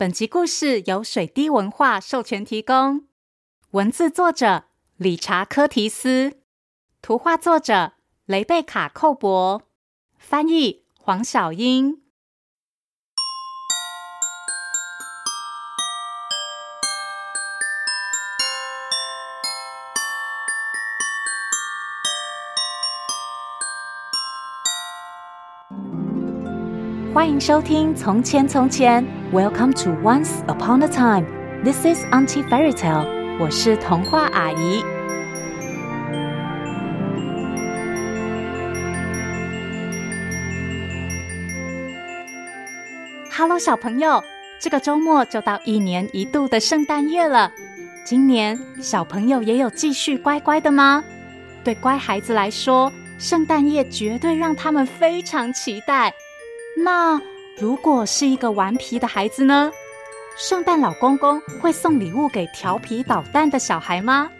本集故事由水滴文化授权提供，文字作者理查·科提斯，图画作者雷贝卡·寇博，翻译黄小英。欢迎收听《从前从前》，Welcome to Once Upon a Time。This is Auntie Fairy Tale。我是童话阿姨。Hello，小朋友，这个周末就到一年一度的圣诞夜了。今年小朋友也有继续乖乖的吗？对乖孩子来说，圣诞夜绝对让他们非常期待。那如果是一个顽皮的孩子呢？圣诞老公公会送礼物给调皮捣蛋的小孩吗？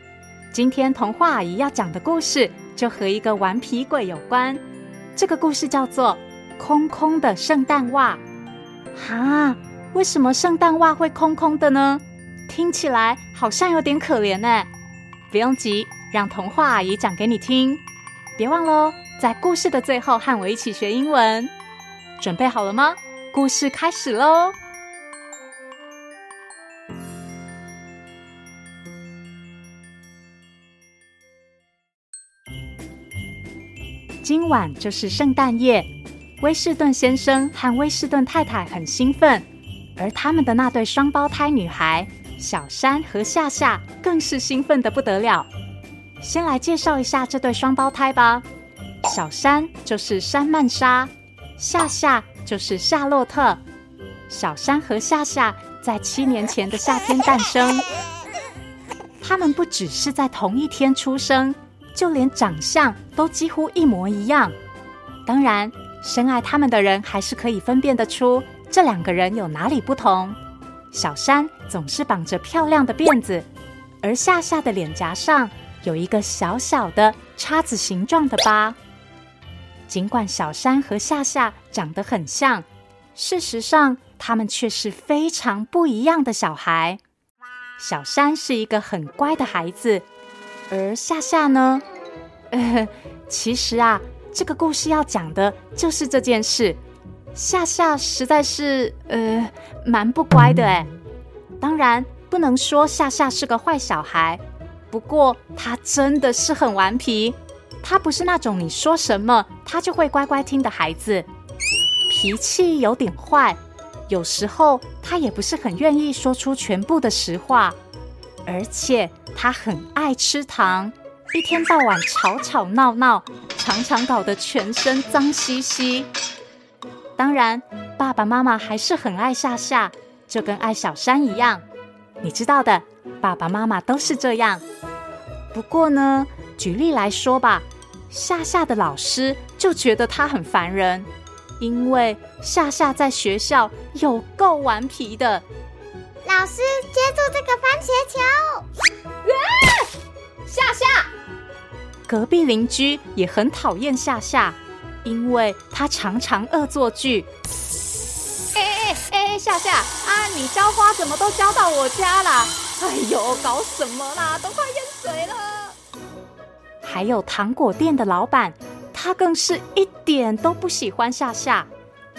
今天童话阿姨要讲的故事就和一个顽皮鬼有关。这个故事叫做《空空的圣诞袜》。哈，为什么圣诞袜会空空的呢？听起来好像有点可怜呢。不用急，让童话阿姨讲给你听。别忘喽，在故事的最后和我一起学英文。准备好了吗？故事开始喽！今晚就是圣诞夜，威士顿先生和威士顿太太很兴奋，而他们的那对双胞胎女孩小珊和夏夏更是兴奋的不得了。先来介绍一下这对双胞胎吧，小珊就是珊曼莎。夏夏就是夏洛特，小山和夏夏在七年前的夏天诞生。他们不只是在同一天出生，就连长相都几乎一模一样。当然，深爱他们的人还是可以分辨得出这两个人有哪里不同。小山总是绑着漂亮的辫子，而夏夏的脸颊上有一个小小的叉子形状的疤。尽管小山和夏夏长得很像，事实上他们却是非常不一样的小孩。小山是一个很乖的孩子，而夏夏呢？呃，其实啊，这个故事要讲的就是这件事。夏夏实在是呃蛮不乖的诶。当然不能说夏夏是个坏小孩，不过他真的是很顽皮。他不是那种你说什么他就会乖乖听的孩子，脾气有点坏，有时候他也不是很愿意说出全部的实话，而且他很爱吃糖，一天到晚吵吵闹闹，常常搞得全身脏兮兮。当然，爸爸妈妈还是很爱夏夏，就跟爱小山一样，你知道的，爸爸妈妈都是这样。不过呢，举例来说吧，夏夏的老师就觉得他很烦人，因为夏夏在学校有够顽皮的。老师，接住这个番茄球！啊！夏夏，隔壁邻居也很讨厌夏夏，因为他常常恶作剧。哎哎哎，夏夏啊，你浇花怎么都浇到我家啦？哎呦，搞什么啦？都快！还有糖果店的老板，他更是一点都不喜欢夏夏，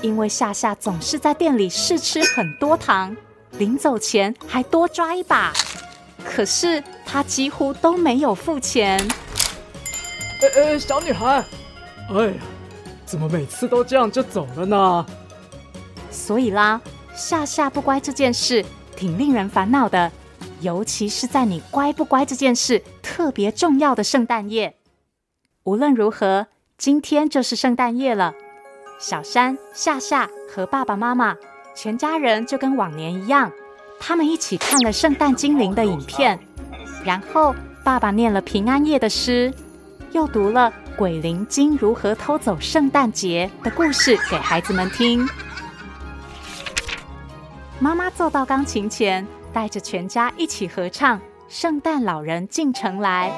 因为夏夏总是在店里试吃很多糖，临走前还多抓一把，可是他几乎都没有付钱。哎哎，小女孩，哎呀，怎么每次都这样就走了呢？所以啦，夏夏不乖这件事挺令人烦恼的。尤其是在你乖不乖这件事特别重要的圣诞夜，无论如何，今天就是圣诞夜了。小山、夏夏和爸爸妈妈全家人就跟往年一样，他们一起看了圣诞精灵的影片，然后爸爸念了平安夜的诗，又读了鬼灵精如何偷走圣诞节的故事给孩子们听。妈妈坐到钢琴前。带着全家一起合唱《圣诞老人进城来》。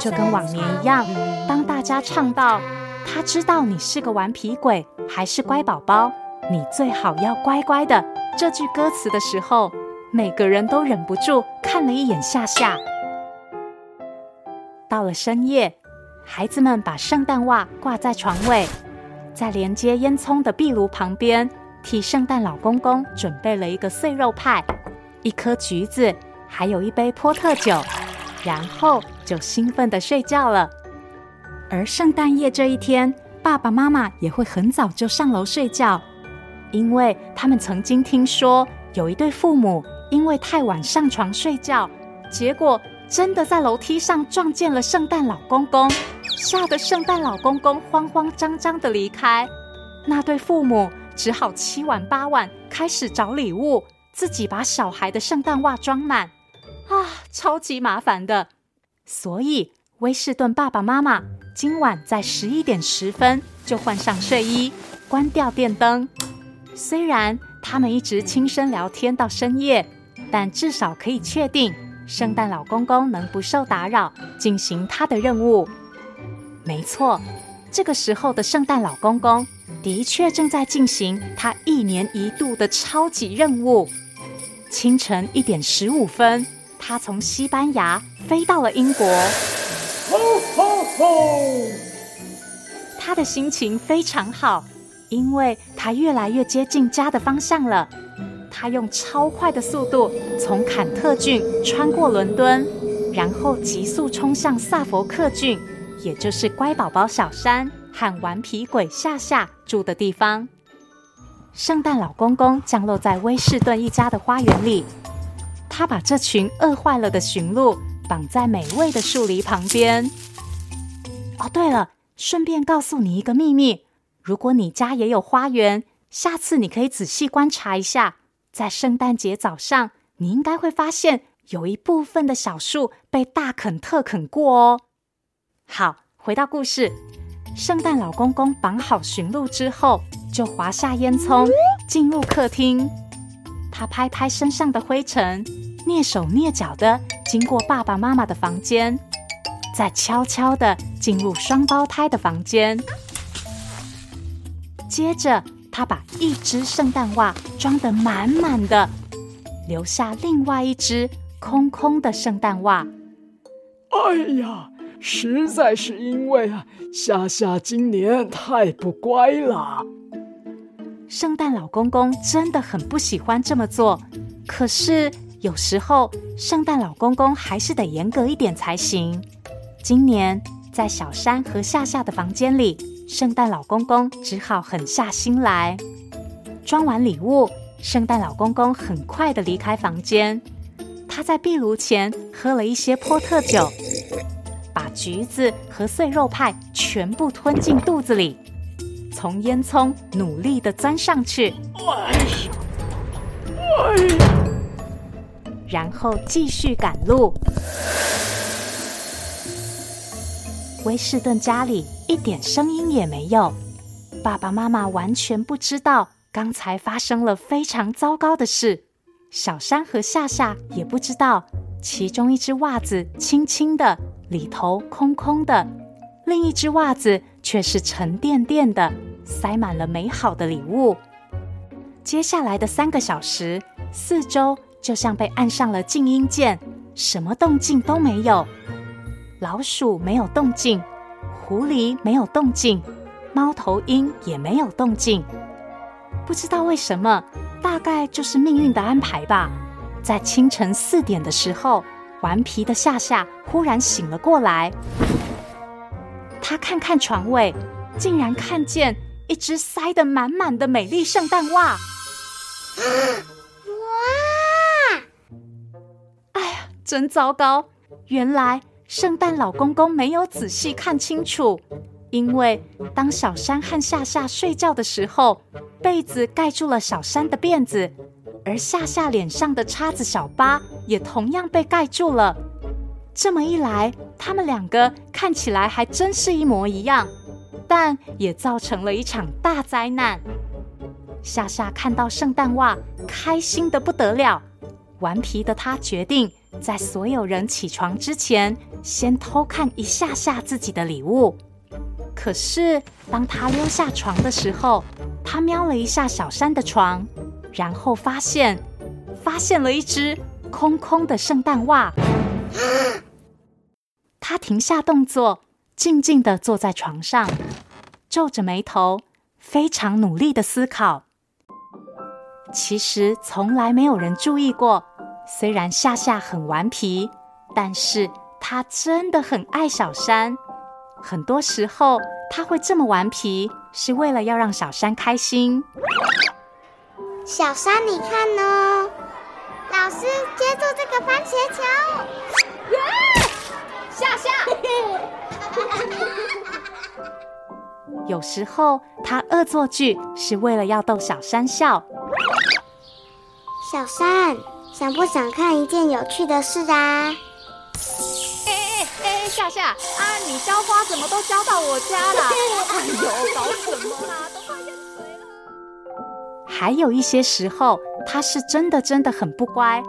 就跟往年一样，当大家唱到“他知道你是个顽皮鬼还是乖宝宝，你最好要乖乖的”这句歌词的时候，每个人都忍不住看了一眼夏夏。到了深夜，孩子们把圣诞袜挂在床尾，在连接烟囱的壁炉旁边，替圣诞老公公准备了一个碎肉派、一颗橘子，还有一杯波特酒，然后就兴奋地睡觉了。而圣诞夜这一天，爸爸妈妈也会很早就上楼睡觉，因为他们曾经听说有一对父母因为太晚上床睡觉，结果。真的在楼梯上撞见了圣诞老公公，吓得圣诞老公公慌慌张张的离开。那对父母只好七晚八晚开始找礼物，自己把小孩的圣诞袜装满，啊，超级麻烦的。所以威士顿爸爸妈妈今晚在十一点十分就换上睡衣，关掉电灯。虽然他们一直轻声聊天到深夜，但至少可以确定。圣诞老公公能不受打扰进行他的任务？没错，这个时候的圣诞老公公的确正在进行他一年一度的超级任务。清晨一点十五分，他从西班牙飞到了英国。吼吼吼！他的心情非常好，因为他越来越接近家的方向了。他用超快的速度从坎特郡穿过伦敦，然后急速冲向萨佛克郡，也就是乖宝宝小山和顽皮鬼夏夏住的地方。圣诞老公公降落在威士顿一家的花园里，他把这群饿坏了的驯鹿绑在美味的树篱旁边。哦，对了，顺便告诉你一个秘密：如果你家也有花园，下次你可以仔细观察一下。在圣诞节早上，你应该会发现有一部分的小树被大啃特啃过哦。好，回到故事，圣诞老公公绑好驯鹿之后，就滑下烟囱，进入客厅。他拍拍身上的灰尘，蹑手蹑脚的经过爸爸妈妈的房间，再悄悄的进入双胞胎的房间，接着。他把一只圣诞袜装得满满的，留下另外一只空空的圣诞袜。哎呀，实在是因为啊，夏夏今年太不乖了。圣诞老公公真的很不喜欢这么做，可是有时候圣诞老公公还是得严格一点才行。今年在小山和夏夏的房间里。圣诞老公公只好狠下心来，装完礼物，圣诞老公公很快的离开房间。他在壁炉前喝了一些波特酒，把橘子和碎肉派全部吞进肚子里，从烟囱努力的钻上去，然后继续赶路。威士顿家里一点声音也没有，爸爸妈妈完全不知道刚才发生了非常糟糕的事。小山和夏夏也不知道，其中一只袜子轻轻的，里头空空的，另一只袜子却是沉甸甸的，塞满了美好的礼物。接下来的三个小时，四周就像被按上了静音键，什么动静都没有。老鼠没有动静，狐狸没有动静，猫头鹰也没有动静。不知道为什么，大概就是命运的安排吧。在清晨四点的时候，顽皮的夏夏忽然醒了过来。他看看床尾，竟然看见一只塞得满满的美丽圣诞袜。哇！哎呀，真糟糕！原来。圣诞老公公没有仔细看清楚，因为当小山和夏夏睡觉的时候，被子盖住了小山的辫子，而夏夏脸上的叉子小疤也同样被盖住了。这么一来，他们两个看起来还真是一模一样，但也造成了一场大灾难。夏夏看到圣诞袜，开心得不得了。顽皮的他决定，在所有人起床之前，先偷看一下下自己的礼物。可是当他溜下床的时候，他瞄了一下小山的床，然后发现发现了一只空空的圣诞袜。他停下动作，静静地坐在床上，皱着眉头，非常努力地思考。其实从来没有人注意过，虽然夏夏很顽皮，但是他真的很爱小山。很多时候他会这么顽皮，是为了要让小山开心。小山，你看呢？老师接住这个番茄球。夏夏，有时候他恶作剧是为了要逗小山笑。小山，想不想看一件有趣的事啊？哎哎哎，夏夏啊，你浇花怎么都浇到我家了？哎呦，搞什么啦？还有一些时候，他是真的真的很不乖，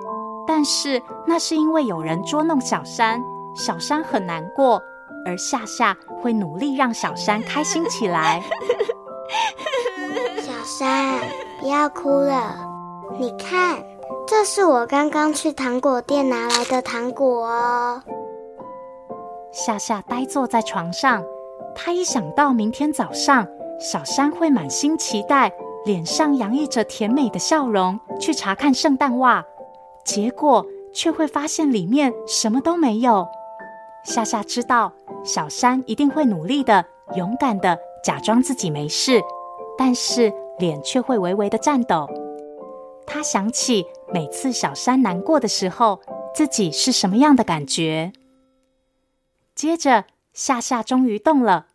但是那是因为有人捉弄小山，小山很难过，而夏夏会努力让小山开心起来。小山，不要哭了。你看，这是我刚刚去糖果店拿来的糖果哦。夏夏呆坐在床上，她一想到明天早上小山会满心期待，脸上洋溢着甜美的笑容去查看圣诞袜，结果却会发现里面什么都没有。夏夏知道小山一定会努力的、勇敢的假装自己没事，但是脸却会微微的颤抖。他想起每次小山难过的时候，自己是什么样的感觉。接着，夏夏终于动了，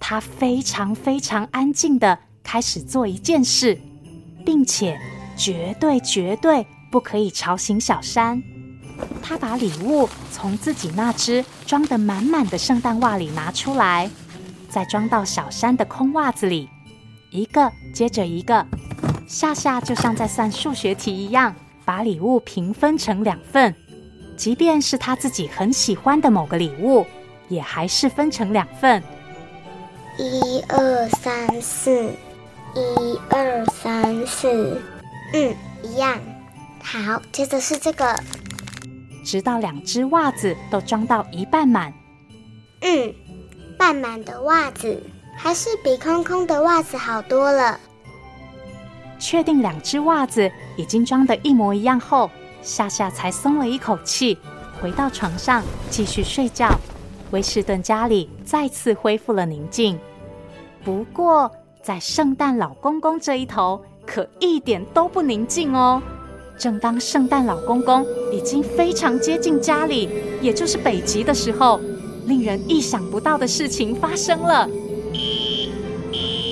他非常非常安静的开始做一件事，并且绝对绝对不可以吵醒小山。他把礼物从自己那只装得满满的圣诞袜里拿出来，再装到小山的空袜子里，一个接着一个。夏夏就像在算数学题一样，把礼物平分成两份，即便是他自己很喜欢的某个礼物，也还是分成两份。一二三四，一二三四，嗯，一样。好，接着是这个，直到两只袜子都装到一半满。嗯，半满的袜子还是比空空的袜子好多了。确定两只袜子已经装的一模一样后，夏夏才松了一口气，回到床上继续睡觉。威士顿家里再次恢复了宁静。不过，在圣诞老公公这一头，可一点都不宁静哦。正当圣诞老公公已经非常接近家里，也就是北极的时候，令人意想不到的事情发生了。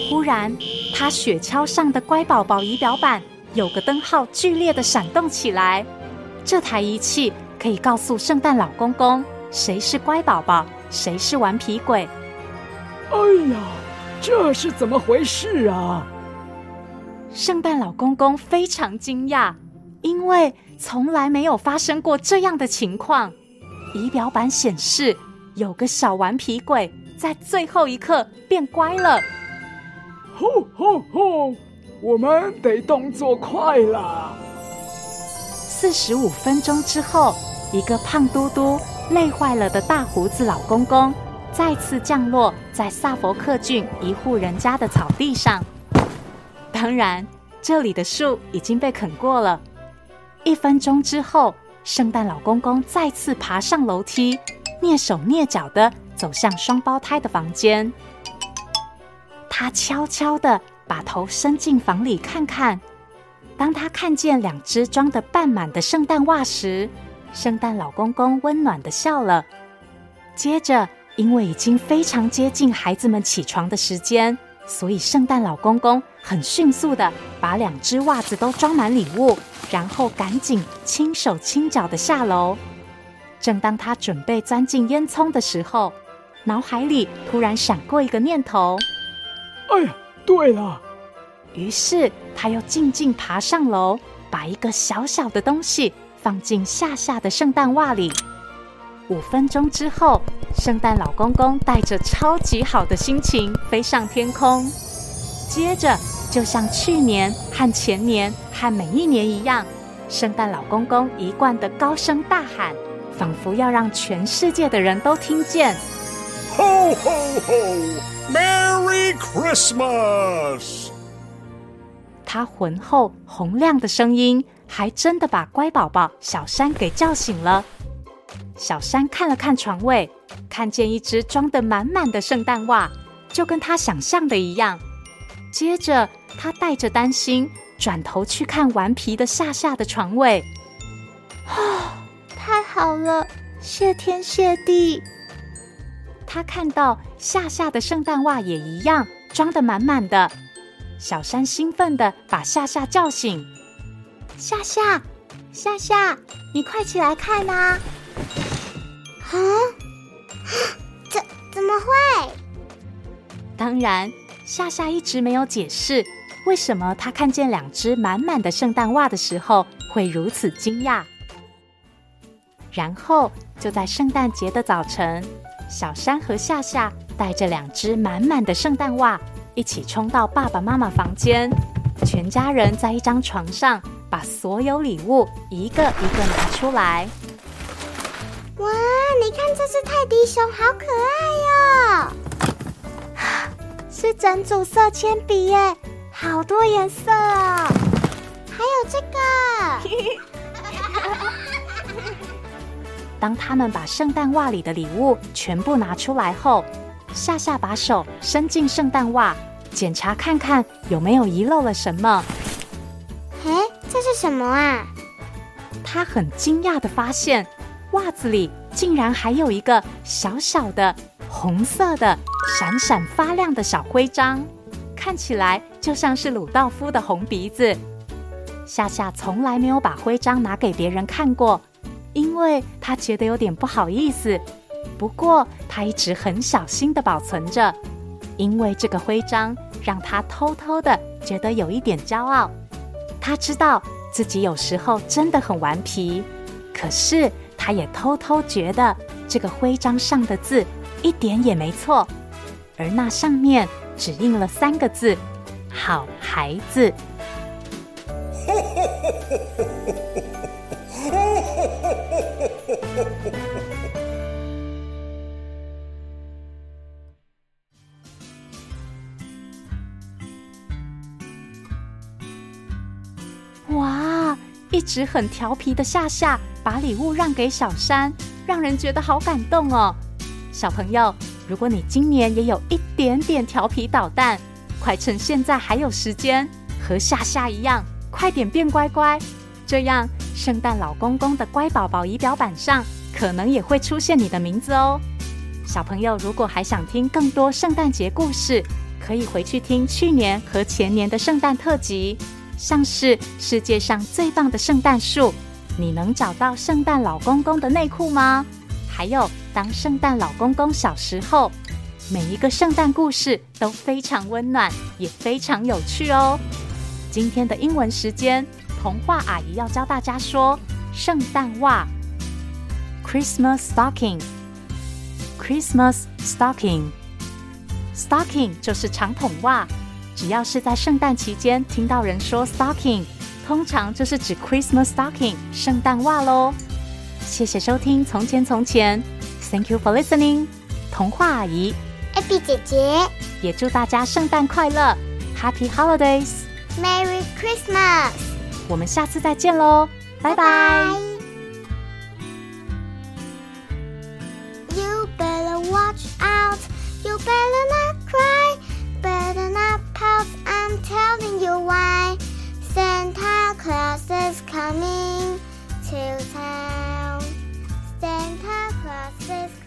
忽然，他雪橇上的乖宝宝仪表板有个灯号剧烈的闪动起来。这台仪器可以告诉圣诞老公公谁是乖宝宝，谁是顽皮鬼。哎呀，这是怎么回事啊？圣诞老公公非常惊讶，因为从来没有发生过这样的情况。仪表板显示，有个小顽皮鬼在最后一刻变乖了。吼吼吼！我们得动作快了。四十五分钟之后，一个胖嘟嘟、累坏了的大胡子老公公再次降落在萨佛克郡一户人家的草地上。当然，这里的树已经被啃过了。一分钟之后，圣诞老公公再次爬上楼梯，蹑手蹑脚的走向双胞胎的房间。他悄悄的把头伸进房里看看。当他看见两只装得半满的圣诞袜时，圣诞老公公温暖的笑了。接着，因为已经非常接近孩子们起床的时间，所以圣诞老公公很迅速的把两只袜子都装满礼物，然后赶紧轻手轻脚地下楼。正当他准备钻进烟囱的时候，脑海里突然闪过一个念头。哎呀，对了！于是他又静静爬上楼，把一个小小的东西放进夏夏的圣诞袜里。五分钟之后，圣诞老公公带着超级好的心情飞上天空。接着，就像去年和前年和每一年一样，圣诞老公公一贯的高声大喊，仿佛要让全世界的人都听见：“Ho ho ho，Merry Christmas！” 他浑厚洪亮的声音，还真的把乖宝宝小山给叫醒了。小山看了看床位，看见一只装得满满的圣诞袜，就跟他想象的一样。接着，他带着担心转头去看顽皮的夏夏的床位。啊，太好了，谢天谢地！他看到夏夏的圣诞袜也一样装得满满的。小山兴奋地把夏夏叫醒：“夏夏，夏夏，你快起来看啊！”啊？怎怎么会？当然，夏夏一直没有解释为什么他看见两只满满的圣诞袜的时候会如此惊讶。然后就在圣诞节的早晨，小山和夏夏带着两只满满的圣诞袜一起冲到爸爸妈妈房间，全家人在一张床上把所有礼物一个一个拿出来。哇，你看这只泰迪熊好可爱哟、哦！是整组色铅笔耶，好多颜色哦！还有这个。当他们把圣诞袜里的礼物全部拿出来后，夏夏把手伸进圣诞袜，检查看看有没有遗漏了什么。哎，这是什么啊？他很惊讶的发现。袜子里竟然还有一个小小的红色的闪闪发亮的小徽章，看起来就像是鲁道夫的红鼻子。夏夏从来没有把徽章拿给别人看过，因为他觉得有点不好意思。不过他一直很小心的保存着，因为这个徽章让他偷偷的觉得有一点骄傲。他知道自己有时候真的很顽皮，可是。他也偷偷觉得这个徽章上的字一点也没错，而那上面只印了三个字：“好孩子。”哇，一直很调皮的夏夏。把礼物让给小山，让人觉得好感动哦。小朋友，如果你今年也有一点点调皮捣蛋，快趁现在还有时间，和夏夏一样，快点变乖乖。这样，圣诞老公公的乖宝宝仪表板上可能也会出现你的名字哦。小朋友，如果还想听更多圣诞节故事，可以回去听去年和前年的圣诞特辑，像是世界上最棒的圣诞树。你能找到圣诞老公公的内裤吗？还有，当圣诞老公公小时候，每一个圣诞故事都非常温暖，也非常有趣哦。今天的英文时间，童话阿姨要教大家说圣诞袜，Christmas stocking，Christmas stocking，stocking 就是长筒袜。只要是在圣诞期间听到人说 stocking。通常就是指 Christmas stocking 圣诞袜喽。谢谢收听《从前从前》，Thank you for listening。童话阿姨，艾比姐姐，也祝大家圣诞快乐，Happy Holidays，Merry Christmas。我们下次再见喽，拜拜。You better watch out. You better not cry. Better not pout. I'm telling you why. Santa Claus is coming to town. Santa Claus is